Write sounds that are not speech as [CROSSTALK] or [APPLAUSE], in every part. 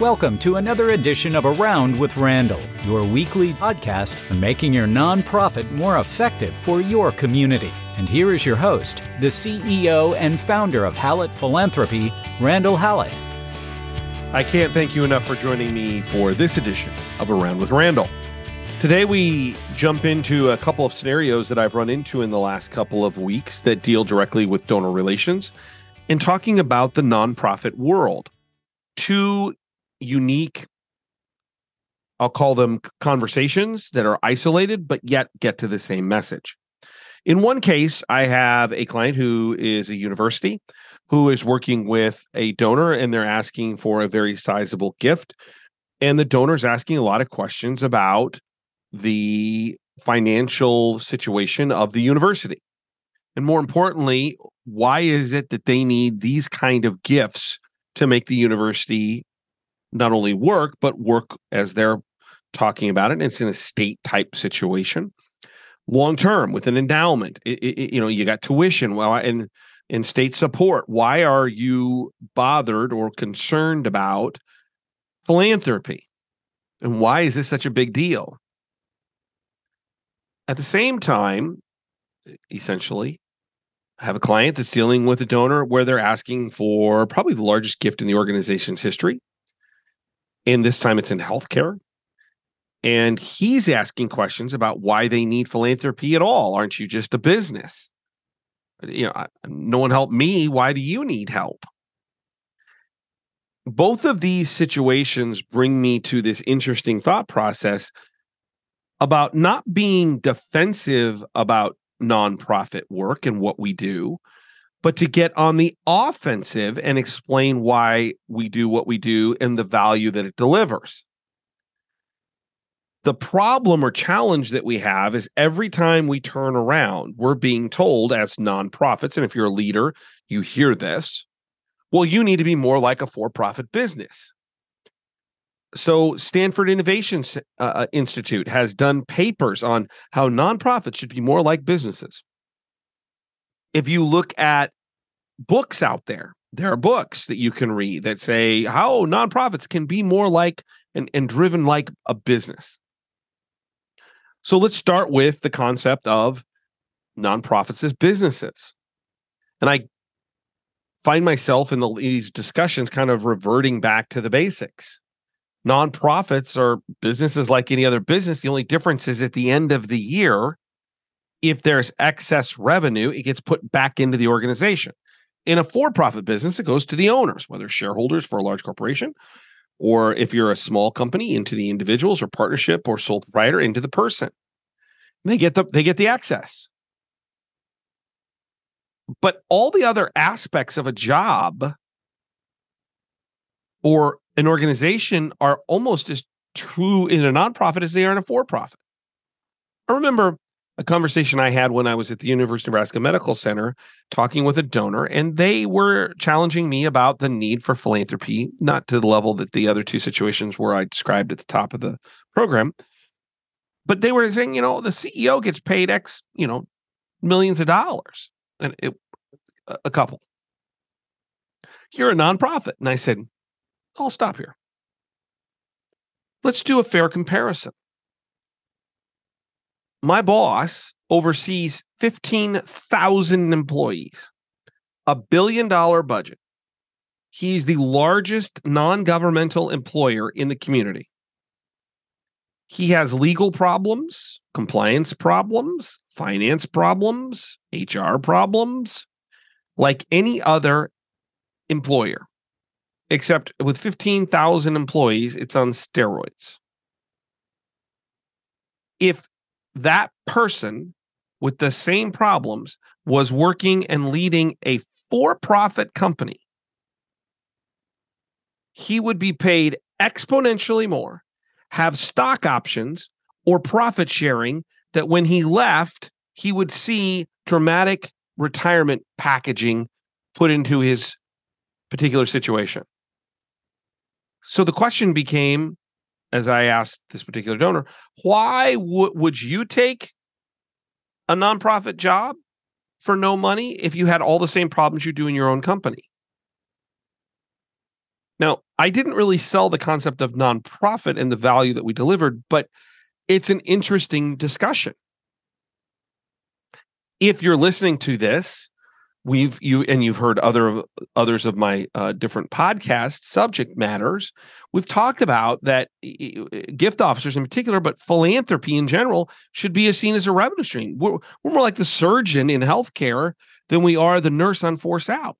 Welcome to another edition of Around with Randall, your weekly podcast on making your nonprofit more effective for your community. And here is your host, the CEO and founder of Hallett Philanthropy, Randall Hallett. I can't thank you enough for joining me for this edition of Around with Randall. Today, we jump into a couple of scenarios that I've run into in the last couple of weeks that deal directly with donor relations and talking about the nonprofit world. Two unique, I'll call them conversations that are isolated, but yet get to the same message. In one case, I have a client who is a university who is working with a donor and they're asking for a very sizable gift. And the donor's asking a lot of questions about the financial situation of the university. And more importantly, why is it that they need these kind of gifts to make the university not only work, but work as they're talking about it? It's in a state type situation. Long term with an endowment, it, it, you know, you got tuition, well, and and state support. Why are you bothered or concerned about philanthropy? And why is this such a big deal? At the same time, essentially, I have a client that's dealing with a donor where they're asking for probably the largest gift in the organization's history. And this time it's in healthcare. And he's asking questions about why they need philanthropy at all. Aren't you just a business? You know, no one helped me. Why do you need help? Both of these situations bring me to this interesting thought process about not being defensive about nonprofit work and what we do, but to get on the offensive and explain why we do what we do and the value that it delivers. The problem or challenge that we have is every time we turn around, we're being told as nonprofits, and if you're a leader, you hear this, well, you need to be more like a for profit business so Stanford Innovation uh, uh, Institute has done papers on how nonprofits should be more like businesses. If you look at books out there, there are books that you can read that say how nonprofits can be more like and, and driven like a business. So let's start with the concept of nonprofits as businesses. And I find myself in the, these discussions kind of reverting back to the basics nonprofits are businesses like any other business. The only difference is at the end of the year, if there's excess revenue, it gets put back into the organization. In a for profit business, it goes to the owners, whether shareholders for a large corporation, or if you're a small company, into the individuals or partnership or sole proprietor, into the person. they get the they get the access. But all the other aspects of a job or an organization are almost as true in a nonprofit as they are in a for profit. I remember a conversation I had when I was at the University of Nebraska Medical Center talking with a donor, and they were challenging me about the need for philanthropy, not to the level that the other two situations were I described at the top of the program. But they were saying, you know, the CEO gets paid X, you know, millions of dollars, and it, a couple. You're a nonprofit. And I said, I'll stop here. Let's do a fair comparison. My boss oversees 15,000 employees, a billion dollar budget. He's the largest non governmental employer in the community. He has legal problems, compliance problems, finance problems, HR problems, like any other employer except with 15,000 employees, it's on steroids. If that person with the same problems was working and leading a for profit company, he would be paid exponentially more, have stock options or profit sharing that when he left, he would see dramatic retirement packaging put into his particular situation. So the question became, as I asked this particular donor, why w- would you take a nonprofit job for no money if you had all the same problems you do in your own company? Now, I didn't really sell the concept of nonprofit and the value that we delivered, but it's an interesting discussion. If you're listening to this, we've you and you've heard other others of my uh, different podcast subject matters. We've talked about that gift officers in particular, but philanthropy in general should be seen as a revenue stream. We're, we're more like the surgeon in healthcare than we are the nurse on Four South.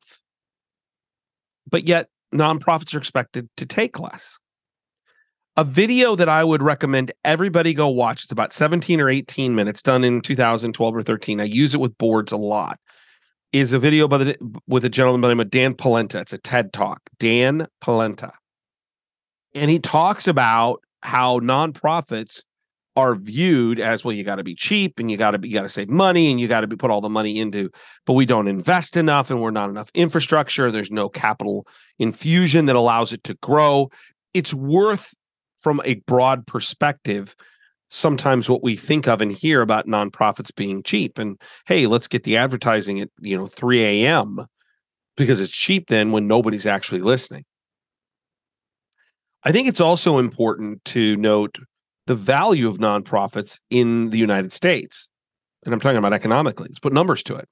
But yet, nonprofits are expected to take less. A video that I would recommend everybody go watch. It's about 17 or 18 minutes, done in 2012 or 13. I use it with boards a lot. Is a video by the with a gentleman by the name of Dan Pallotta. It's a TED talk. Dan Pallotta. And he talks about how nonprofits are viewed as well you got to be cheap and you got to be you got to save money and you got to be put all the money into but we don't invest enough and we're not enough infrastructure there's no capital infusion that allows it to grow it's worth from a broad perspective sometimes what we think of and hear about nonprofits being cheap and hey let's get the advertising at you know 3 a.m because it's cheap then when nobody's actually listening i think it's also important to note the value of nonprofits in the United States. And I'm talking about economically. Let's put numbers to it.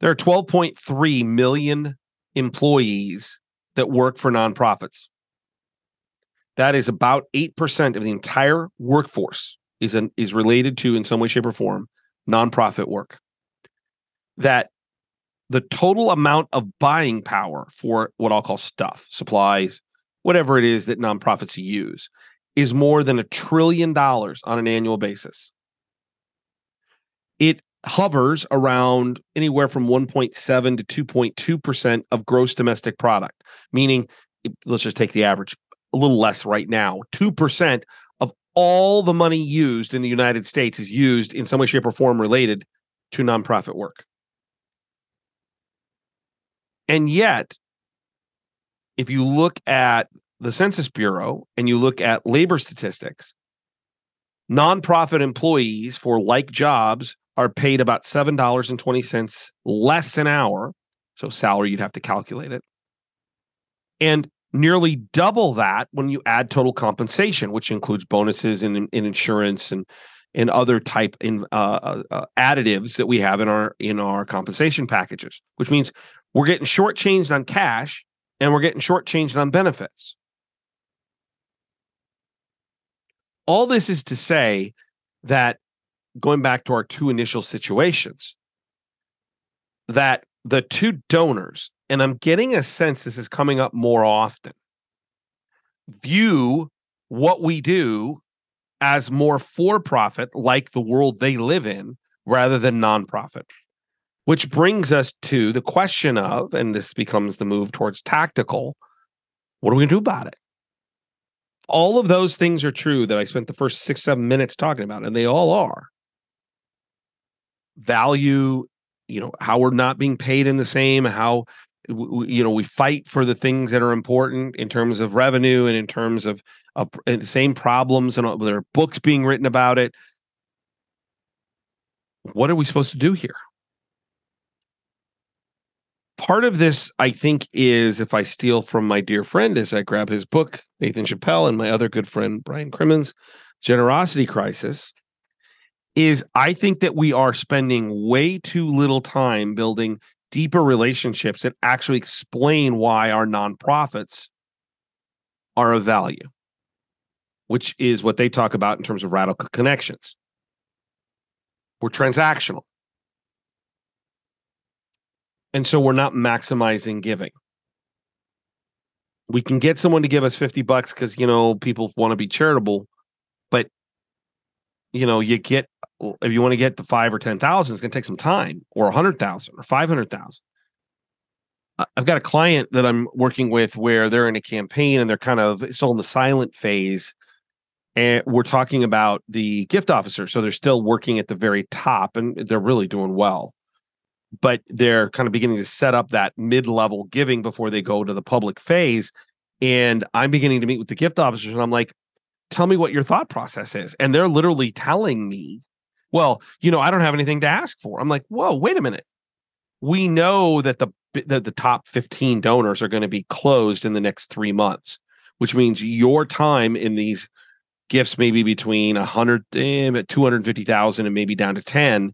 There are 12.3 million employees that work for nonprofits. That is about 8% of the entire workforce is an, is related to in some way shape or form nonprofit work. That the total amount of buying power for what I'll call stuff, supplies, whatever it is that nonprofits use is more than a trillion dollars on an annual basis. It hovers around anywhere from 1.7 to 2.2% of gross domestic product, meaning let's just take the average, a little less right now. 2% of all the money used in the United States is used in some way, shape, or form related to nonprofit work. And yet, if you look at the Census Bureau and you look at labor statistics, nonprofit employees for like jobs are paid about $7.20 less an hour. So, salary, you'd have to calculate it. And nearly double that when you add total compensation, which includes bonuses and, and insurance and and other type in uh, uh, uh, additives that we have in our in our compensation packages, which means we're getting shortchanged on cash and we're getting shortchanged on benefits. all this is to say that going back to our two initial situations, that the two donors, and I'm getting a sense this is coming up more often, view what we do as more for profit, like the world they live in, rather than nonprofit. Which brings us to the question of, and this becomes the move towards tactical what are we going to do about it? all of those things are true that I spent the first six, seven minutes talking about, and they all are. Value, you know, how we're not being paid in the same, how you know we fight for the things that are important in terms of revenue and in terms of, of the same problems, and there are books being written about it. What are we supposed to do here? part of this, I think, is if I steal from my dear friend as I grab his book, Nathan Chappell, and my other good friend, Brian Crimmins, Generosity Crisis, is I think that we are spending way too little time building deeper relationships and actually explain why our nonprofits are of value, which is what they talk about in terms of radical connections. We're transactional. And so we're not maximizing giving. We can get someone to give us 50 bucks because, you know, people want to be charitable. But, you know, you get, if you want to get to five or 10,000, it's going to take some time or a 100,000 or 500,000. I've got a client that I'm working with where they're in a campaign and they're kind of still in the silent phase. And we're talking about the gift officer. So they're still working at the very top and they're really doing well but they're kind of beginning to set up that mid-level giving before they go to the public phase and i'm beginning to meet with the gift officers and i'm like tell me what your thought process is and they're literally telling me well you know i don't have anything to ask for. I'm like whoa wait a minute. We know that the the, the top 15 donors are going to be closed in the next three months, which means your time in these gifts maybe between 100 eh, 250,000 and maybe down to 10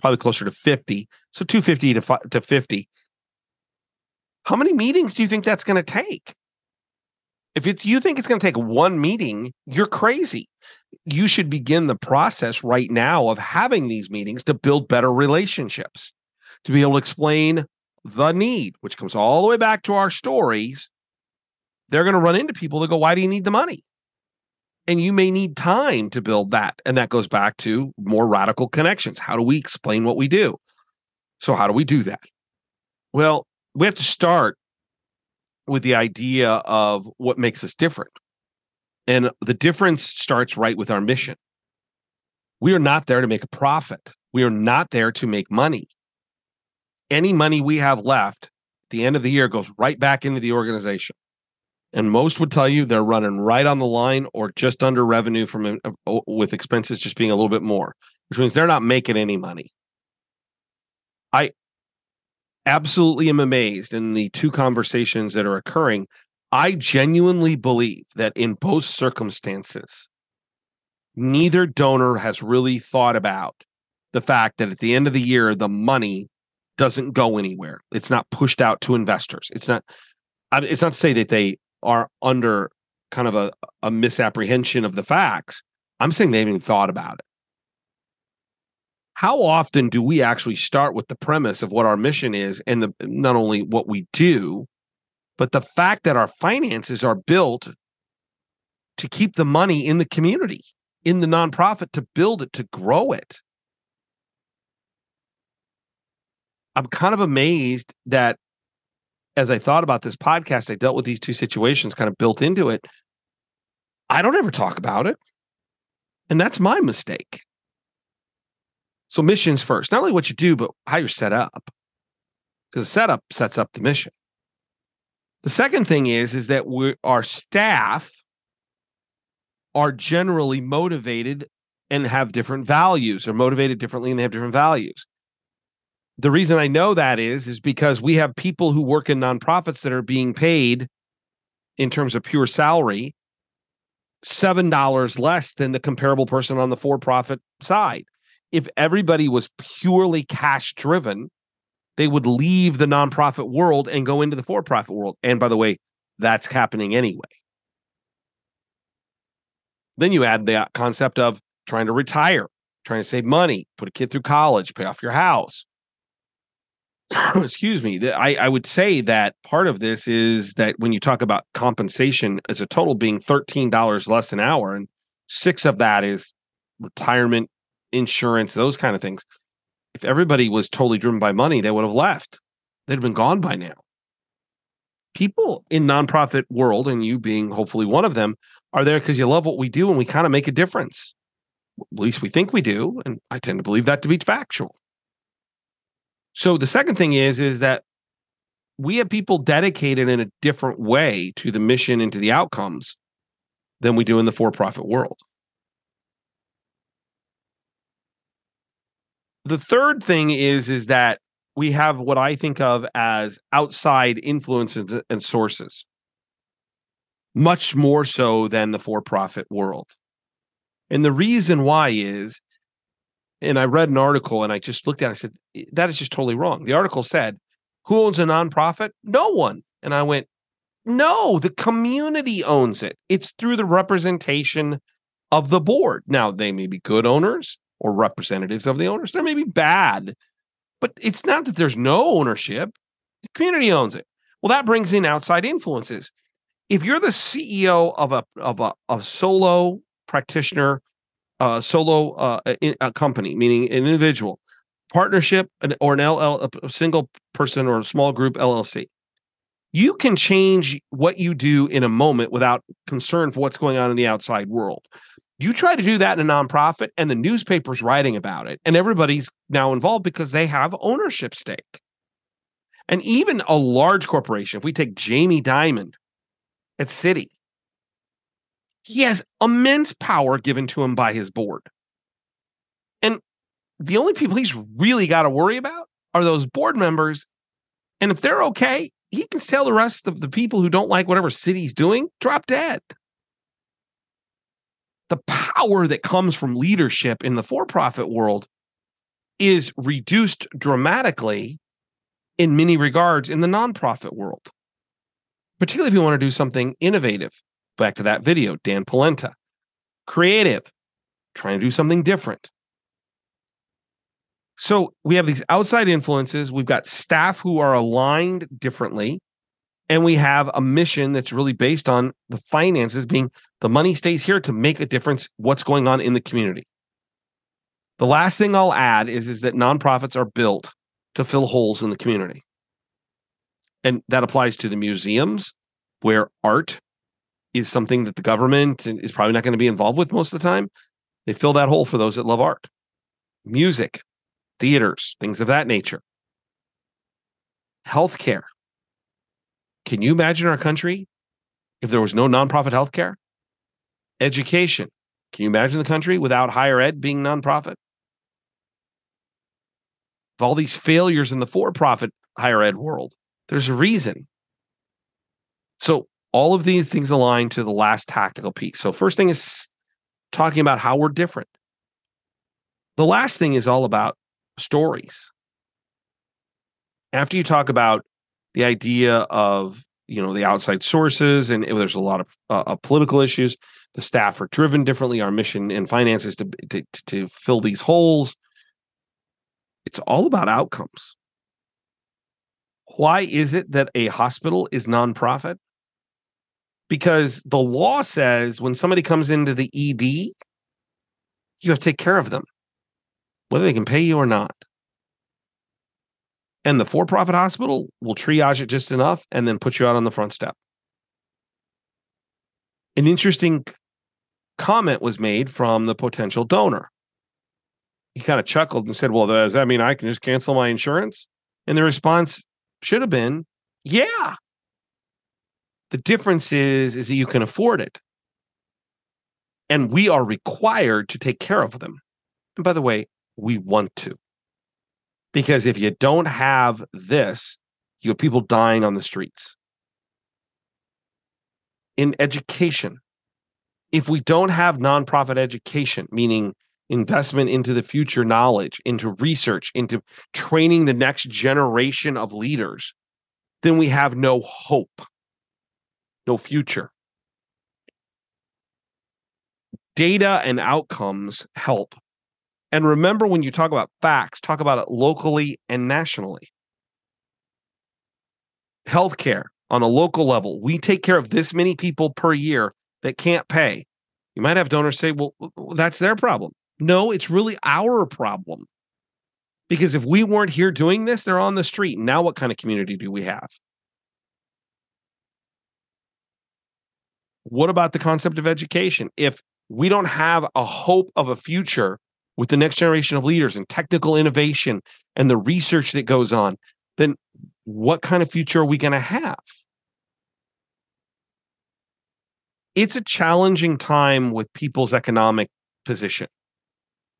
probably closer to 50 so 250 to, to 50 how many meetings do you think that's going to take? If it's you think it's going to take one meeting you're crazy you should begin the process right now of having these meetings to build better relationships to be able to explain the need which comes all the way back to our stories they're going to run into people that go why do you need the money and you may need time to build that. And that goes back to more radical connections. How do we explain what we do? So, how do we do that? Well, we have to start with the idea of what makes us different. And the difference starts right with our mission. We are not there to make a profit, we are not there to make money. Any money we have left at the end of the year goes right back into the organization and most would tell you they're running right on the line or just under revenue from uh, with expenses just being a little bit more which means they're not making any money i absolutely am amazed in the two conversations that are occurring i genuinely believe that in both circumstances neither donor has really thought about the fact that at the end of the year the money doesn't go anywhere it's not pushed out to investors it's not it's not to say that they are under kind of a, a misapprehension of the facts. I'm saying they haven't even thought about it. How often do we actually start with the premise of what our mission is and the not only what we do, but the fact that our finances are built to keep the money in the community, in the nonprofit, to build it, to grow it? I'm kind of amazed that as I thought about this podcast, I dealt with these two situations kind of built into it. I don't ever talk about it. And that's my mistake. So, missions first, not only what you do, but how you're set up. Because the setup sets up the mission. The second thing is, is that we our staff are generally motivated and have different values, or motivated differently and they have different values the reason I know that is is because we have people who work in nonprofits that are being paid in terms of pure salary seven dollars less than the comparable person on the for-profit side. If everybody was purely cash driven, they would leave the nonprofit world and go into the for-profit world. And by the way, that's happening anyway. Then you add the concept of trying to retire, trying to save money, put a kid through college, pay off your house, [COUGHS] excuse me, I, I would say that part of this is that when you talk about compensation as a total being $13 less an hour, and six of that is retirement, insurance, those kind of things. If everybody was totally driven by money, they would have left. They'd have been gone by now. People in nonprofit world, and you being hopefully one of them, are there because you love what we do and we kind of make a difference. At least we think we do, and I tend to believe that to be factual. So the second thing is is that we have people dedicated in a different way to the mission and to the outcomes than we do in the for-profit world. The third thing is is that we have what I think of as outside influences and sources, much more so than the for-profit world. And the reason why is and I read an article and I just looked at it. I said, that is just totally wrong. The article said, who owns a nonprofit? No one. And I went, no, the community owns it. It's through the representation of the board. Now, they may be good owners or representatives of the owners. They may be bad, but it's not that there's no ownership. The community owns it. Well, that brings in outside influences. If you're the CEO of a of a, a solo practitioner uh, solo uh, a company, meaning an individual partnership or an LL, a single person or a small group LLC. You can change what you do in a moment without concern for what's going on in the outside world. You try to do that in a nonprofit, and the newspaper's writing about it, and everybody's now involved because they have ownership stake. And even a large corporation, if we take Jamie Dimon at Citi, he has immense power given to him by his board. And the only people he's really got to worry about are those board members And if they're okay, he can tell the rest of the people who don't like whatever Citi's doing, drop dead. The power that comes from leadership in the for profit world is reduced dramatically in many regards in the nonprofit world, particularly if you want to do something innovative. Back to that video, Dan Pallotta, creative, trying to do something different. So we have these outside influences. We've got staff who are aligned differently. And we have a mission that's really based on the finances being the money stays here to make a difference what's going on in the community. The last thing I'll add is, is that nonprofits are built to fill holes in the community. And that applies to the museums where art is something that the government is probably not going to be involved with most of the time. They fill that hole for those that love art. Music, theaters, things of that nature. Healthcare. Can you imagine our country if there was no nonprofit healthcare? Education. Can you imagine the country without higher ed being nonprofit? Of all these failures in the for profit higher ed world, there's a reason. So, all of these things align to the last tactical piece. So, first thing is talking about how we're different. The last thing is all about stories. After you talk about the idea of you know the outside sources and there's a lot of uh, political issues the staff are driven differently our mission and finances to, to to fill these holes it's all about outcomes why is it that a hospital is nonprofit because the law says when somebody comes into the ed you have to take care of them whether they can pay you or not. And the for profit hospital will triage it just enough and then put you out on the front step. An interesting comment was made from the potential donor. He kind of chuckled and said, Well, does that mean I can just cancel my insurance? And the response should have been, Yeah. The difference is, is that you can afford it. And we are required to take care of them. And by the way, we want to. Because if you don't have this, you have people dying on the streets. In education, if we don't have nonprofit education, meaning investment into the future knowledge, into research, into training the next generation of leaders, then we have no hope, no future. Data and outcomes help and remember, when you talk about facts, talk about it locally and nationally. Healthcare on a local level, we take care of this many people per year that can't pay. You might have donors say, well, that's their problem. No, it's really our problem. Because if we weren't here doing this, they're on the street. Now, what kind of community do we have? What about the concept of education? If we don't have a hope of a future with the next generation of leaders and technical innovation and the research that goes on, then what kind of future are we going to have? It's a challenging time with people's economic position.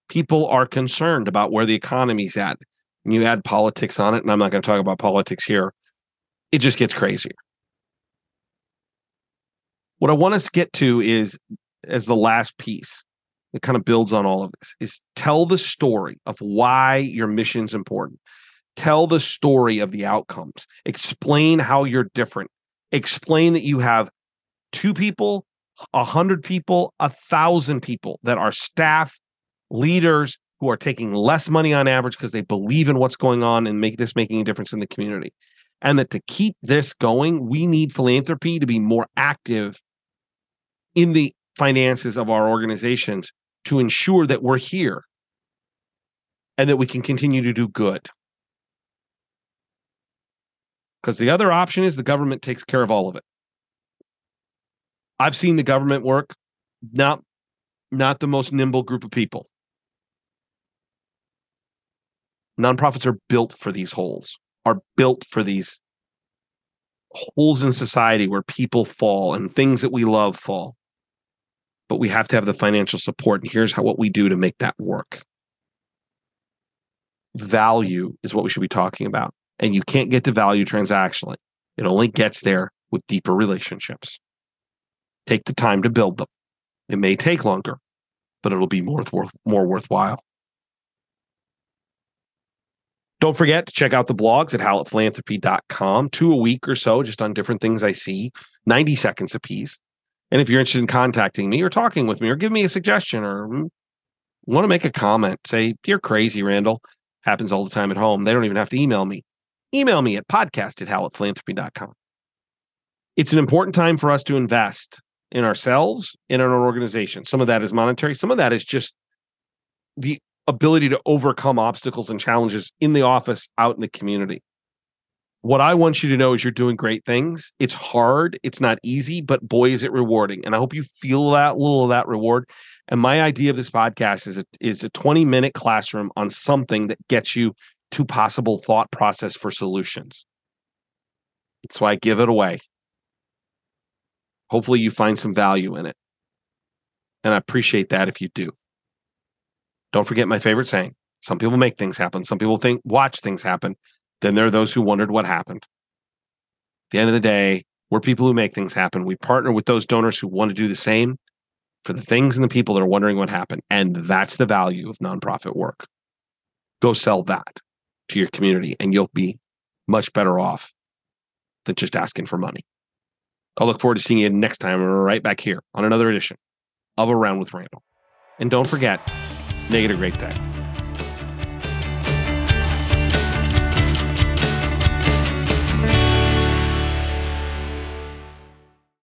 People are concerned about where the economy's at. And you add politics on it, and I'm not going to talk about politics here. It just gets crazier. What I want us to get to is as the last piece that kind of builds on all of this is tell the story of why your mission's important. Tell the story of the outcomes. Explain how you're different. Explain that you have two people, a hundred people, a thousand people that are staff leaders who are taking less money on average because they believe in what's going on and make this making a difference in the community. And that to keep this going, we need philanthropy to be more active in the finances of our organizations to ensure that we're here and that we can continue to do good. Because the other option is the government takes care of all of it. I've seen the government work, not not the most nimble group of people. Nonprofits are built for these holes, are built for these holes in society where people fall and things that we love fall but we have to have the financial support. And here's how what we do to make that work. Value is what we should be talking about. And you can't get to value transactionally. It only gets there with deeper relationships. Take the time to build them. It may take longer, but it'll be more, worth, more worthwhile. Don't forget to check out the blogs at hallettphilanthropy.com, two a week or so, just on different things I see, 90 seconds apiece. And if you're interested in contacting me or talking with me or give me a suggestion or mm, want to make a comment, say, you're crazy, Randall. Happens all the time at home. They don't even have to email me. Email me at podcast at hallettphilanthropy.com. It's an important time for us to invest in ourselves in our organization. Some of that is monetary, some of that is just the ability to overcome obstacles and challenges in the office, out in the community. What I want you to know is you're doing great things. It's hard, it's not easy, but boy, is it rewarding. And I hope you feel that little of that reward. And my idea of this podcast is a, is a 20 minute classroom on something that gets you to possible thought process for solutions. That's why I give it away. Hopefully, you find some value in it. And I appreciate that if you do. Don't forget my favorite saying some people make things happen, some people think watch things happen. Then there are those who wondered what happened. At the end of the day, we're people who make things happen. We partner with those donors who want to do the same for the things and the people that are wondering what happened. And that's the value of nonprofit work. Go sell that to your community, and you'll be much better off than just asking for money. I'll look forward to seeing you next time right back here on another edition of Around with Randall. And don't forget, make it a great day.